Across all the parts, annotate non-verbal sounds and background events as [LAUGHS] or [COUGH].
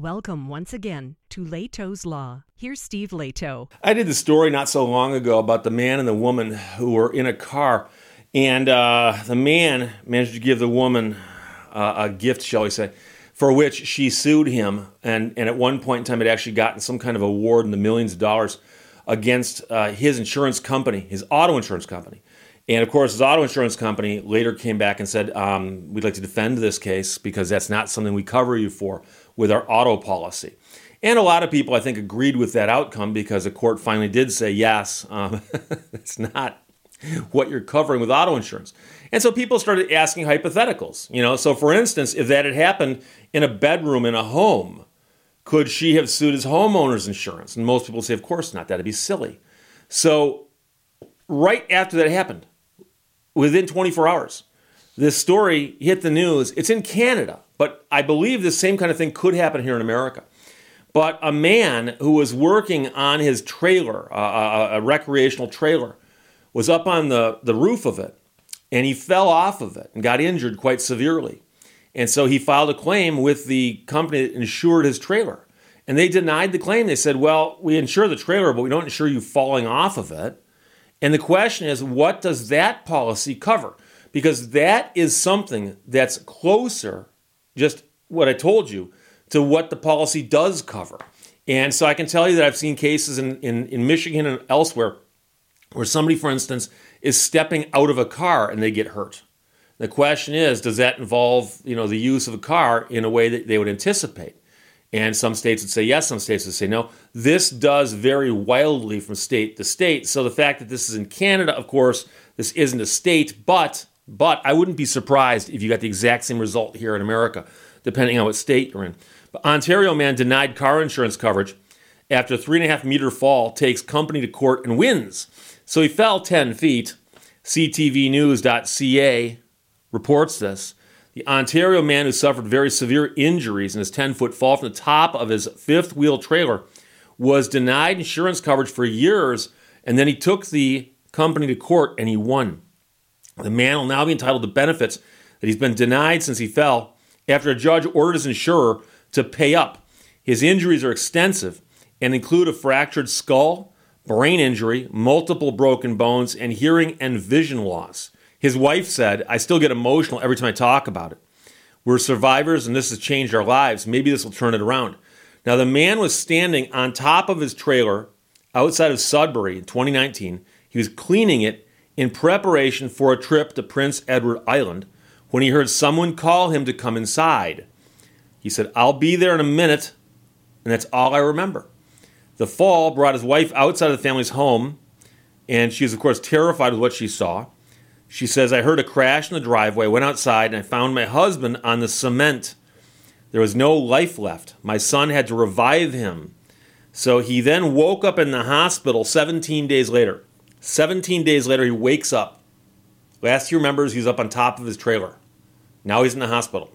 Welcome once again to Lehto's Law. Here's Steve Lehto. I did the story not so long ago about the man and the woman who were in a car, and uh, the man managed to give the woman uh, a gift, shall we say, for which she sued him, and, and at one point in time had actually gotten some kind of award in the millions of dollars against uh, his insurance company, his auto insurance company. And of course, his auto insurance company later came back and said, um, We'd like to defend this case because that's not something we cover you for with our auto policy. And a lot of people, I think, agreed with that outcome because the court finally did say, Yes, um, [LAUGHS] it's not what you're covering with auto insurance. And so people started asking hypotheticals. You know, so for instance, if that had happened in a bedroom in a home, could she have sued his homeowner's insurance? And most people say, of course not. That'd be silly. So right after that happened, within 24 hours. This story hit the news. It's in Canada, but I believe the same kind of thing could happen here in America. But a man who was working on his trailer, a, a recreational trailer, was up on the, the roof of it and he fell off of it and got injured quite severely. And so he filed a claim with the company that insured his trailer. And they denied the claim. They said, well, we insure the trailer, but we don't insure you falling off of it. And the question is, what does that policy cover? Because that is something that's closer, just what I told you, to what the policy does cover. And so I can tell you that I've seen cases in, in, in Michigan and elsewhere where somebody, for instance, is stepping out of a car and they get hurt. The question is, does that involve you know the use of a car in a way that they would anticipate? And some states would say yes, some states would say no. This does vary wildly from state to state. So the fact that this is in Canada, of course, this isn't a state, but but I wouldn't be surprised if you got the exact same result here in America, depending on what state you're in. But Ontario man denied car insurance coverage after a three and a half meter fall, takes company to court and wins. So he fell 10 feet. CTVnews.ca reports this. The Ontario man who suffered very severe injuries in his 10 foot fall from the top of his fifth wheel trailer was denied insurance coverage for years, and then he took the company to court and he won. The man will now be entitled to benefits that he's been denied since he fell after a judge ordered his insurer to pay up. His injuries are extensive and include a fractured skull, brain injury, multiple broken bones, and hearing and vision loss. His wife said, I still get emotional every time I talk about it. We're survivors and this has changed our lives. Maybe this will turn it around. Now, the man was standing on top of his trailer outside of Sudbury in 2019. He was cleaning it in preparation for a trip to Prince Edward Island when he heard someone call him to come inside. He said, I'll be there in a minute, and that's all I remember. The fall brought his wife outside of the family's home, and she was, of course, terrified with what she saw. She says, I heard a crash in the driveway, went outside, and I found my husband on the cement. There was no life left. My son had to revive him. So he then woke up in the hospital 17 days later. 17 days later, he wakes up. Last he remembers, he's up on top of his trailer. Now he's in the hospital.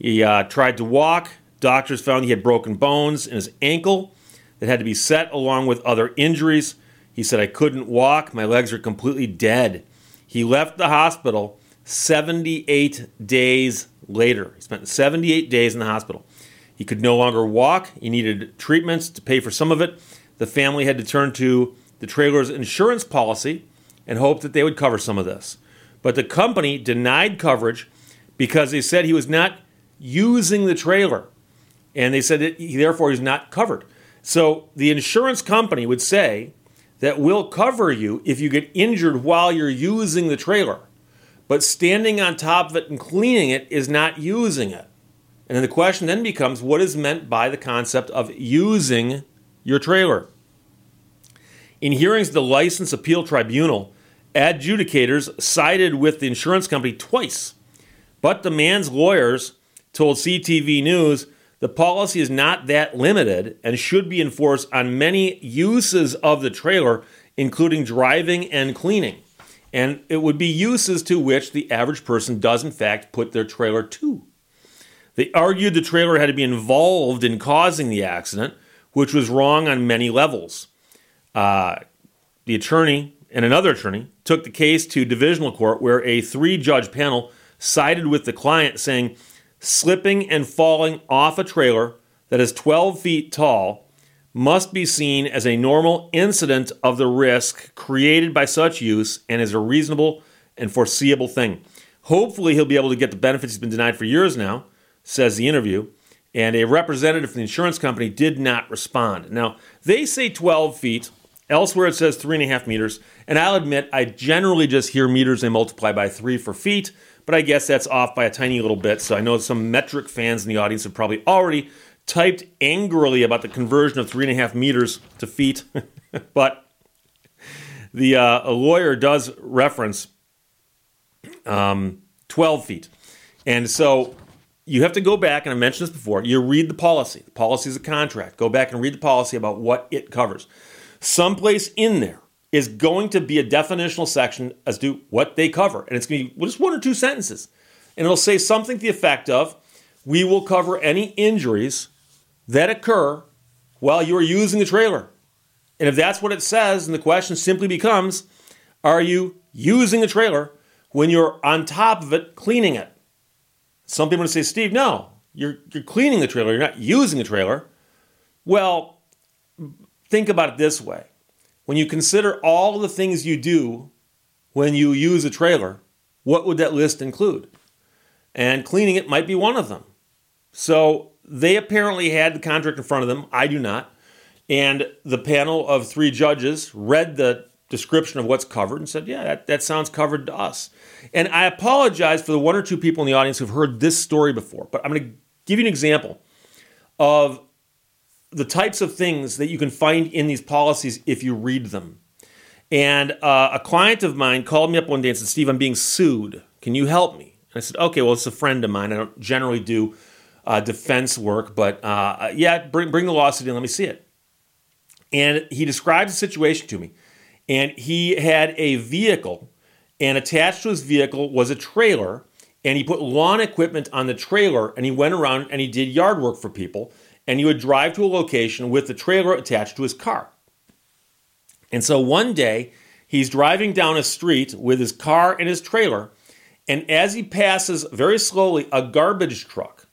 He uh, tried to walk. Doctors found he had broken bones in his ankle that had to be set along with other injuries. He said, I couldn't walk. My legs are completely dead. He left the hospital 78 days later. He spent 78 days in the hospital. He could no longer walk. He needed treatments to pay for some of it. The family had to turn to the trailer's insurance policy and hope that they would cover some of this. But the company denied coverage because they said he was not using the trailer. And they said that he, therefore he's not covered. So the insurance company would say that will cover you if you get injured while you're using the trailer. But standing on top of it and cleaning it is not using it. And then the question then becomes what is meant by the concept of using your trailer? In hearings, the License Appeal Tribunal, adjudicators sided with the insurance company twice. But the man's lawyers told CTV News the policy is not that limited and should be enforced on many uses of the trailer, including driving and cleaning. And it would be uses to which the average person does, in fact, put their trailer to. They argued the trailer had to be involved in causing the accident, which was wrong on many levels. Uh, the attorney and another attorney took the case to divisional court, where a three judge panel sided with the client, saying slipping and falling off a trailer that is 12 feet tall must be seen as a normal incident of the risk created by such use and is a reasonable and foreseeable thing. Hopefully, he'll be able to get the benefits he's been denied for years now, says the interview. And a representative from the insurance company did not respond. Now, they say 12 feet. Elsewhere, it says three and a half meters. And I'll admit, I generally just hear meters and multiply by three for feet, but I guess that's off by a tiny little bit. So I know some metric fans in the audience have probably already typed angrily about the conversion of three and a half meters to feet. [LAUGHS] but the uh, lawyer does reference um, 12 feet. And so you have to go back, and I mentioned this before, you read the policy. The policy is a contract. Go back and read the policy about what it covers. Someplace in there is going to be a definitional section as to what they cover. And it's going to be just one or two sentences. And it'll say something to the effect of we will cover any injuries that occur while you are using the trailer. And if that's what it says, then the question simply becomes are you using the trailer when you're on top of it cleaning it? Some people would say, Steve, no, you're, you're cleaning the trailer, you're not using the trailer. Well, think about it this way when you consider all the things you do when you use a trailer, what would that list include? And cleaning it might be one of them. So they apparently had the contract in front of them. I do not. And the panel of three judges read the description of what's covered and said, yeah, that, that sounds covered to us. And I apologize for the one or two people in the audience who've heard this story before, but I'm going to give you an example of the types of things that you can find in these policies if you read them. And uh, a client of mine called me up one day and said, Steve, I'm being sued. Can you help me? And I said, okay, well, it's a friend of mine. I don't generally do uh, defense work, but uh, yeah, bring, bring the lawsuit in. Let me see it. And he describes the situation to me. And he had a vehicle, and attached to his vehicle was a trailer. And he put lawn equipment on the trailer, and he went around and he did yard work for people and he would drive to a location with the trailer attached to his car. And so one day, he's driving down a street with his car and his trailer, and as he passes very slowly a garbage truck,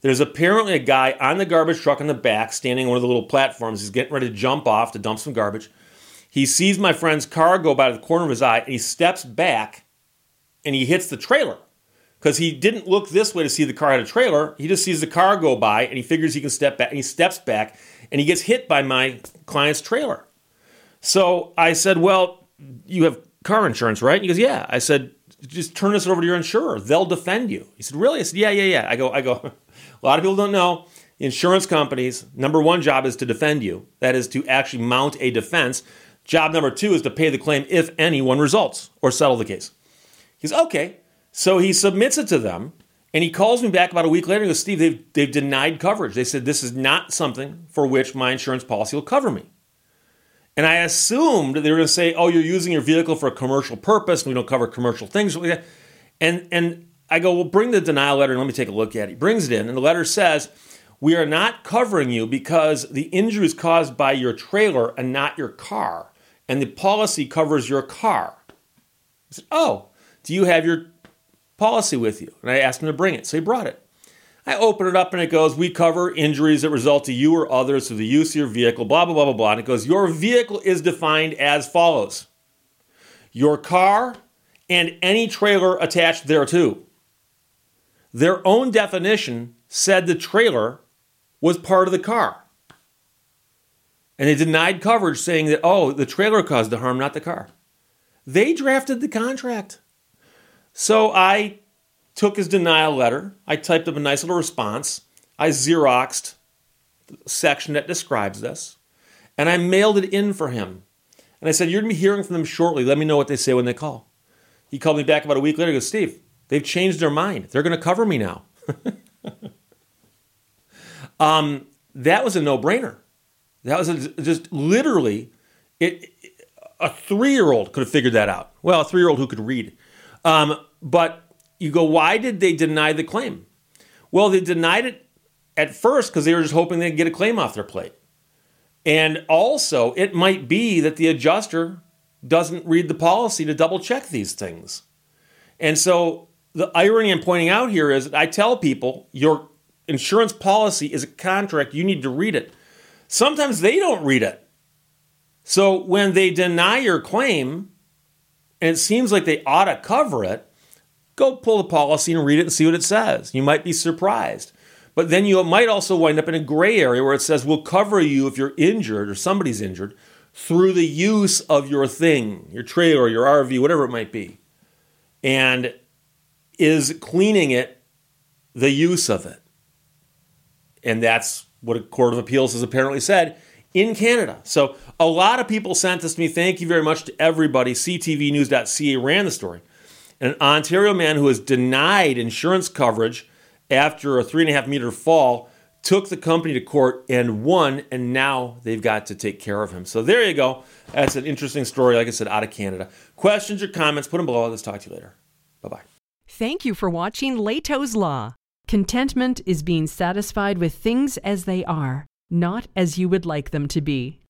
there's apparently a guy on the garbage truck in the back standing on one of the little platforms. He's getting ready to jump off to dump some garbage. He sees my friend's car go by the corner of his eye, and he steps back and he hits the trailer because he didn't look this way to see the car had a trailer. He just sees the car go by and he figures he can step back and he steps back and he gets hit by my client's trailer. So I said, Well, you have car insurance, right? he goes, Yeah. I said, just turn this over to your insurer. They'll defend you. He said, Really? I said, Yeah, yeah, yeah. I go, I go, [LAUGHS] a lot of people don't know. Insurance companies, number one job is to defend you. That is to actually mount a defense. Job number two is to pay the claim if any one results or settle the case. He He's okay. So he submits it to them, and he calls me back about a week later and goes, Steve, they've, they've denied coverage. They said this is not something for which my insurance policy will cover me. And I assumed they were going to say, oh, you're using your vehicle for a commercial purpose, and we don't cover commercial things. And, and I go, well, bring the denial letter and let me take a look at it. He brings it in, and the letter says, we are not covering you because the injury is caused by your trailer and not your car. And the policy covers your car. I said, oh, do you have your policy with you. And I asked him to bring it. So he brought it. I open it up and it goes, We cover injuries that result to you or others through the use of your vehicle, blah, blah, blah, blah, blah. And it goes, Your vehicle is defined as follows your car and any trailer attached thereto. Their own definition said the trailer was part of the car. And they denied coverage, saying that, oh, the trailer caused the harm, not the car. They drafted the contract. So I took his denial letter, I typed up a nice little response, I Xeroxed the section that describes this, and I mailed it in for him. And I said, You're going to be hearing from them shortly. Let me know what they say when they call. He called me back about a week later. He goes, Steve, they've changed their mind. They're going to cover me now. [LAUGHS] um, that was a no brainer. That was a, just literally, it, a three year old could have figured that out. Well, a three year old who could read. Um, but you go, why did they deny the claim? Well, they denied it at first because they were just hoping they'd get a claim off their plate. And also, it might be that the adjuster doesn't read the policy to double check these things. And so the irony I'm pointing out here is I tell people your insurance policy is a contract, you need to read it. Sometimes they don't read it. So when they deny your claim, and it seems like they ought to cover it, go pull the policy and read it and see what it says. You might be surprised. But then you might also wind up in a gray area where it says we'll cover you if you're injured or somebody's injured through the use of your thing, your trailer, your RV, whatever it might be. And is cleaning it the use of it. And that's what a court of appeals has apparently said in Canada. So a lot of people sent this to me. Thank you very much to everybody. CTVnews.ca ran the story. An Ontario man who was denied insurance coverage after a three and a half meter fall took the company to court and won, and now they've got to take care of him. So there you go. That's an interesting story, like I said, out of Canada. Questions or comments, put them below. Let's talk to you later. Bye bye. Thank you for watching Lehto's Law. Contentment is being satisfied with things as they are, not as you would like them to be.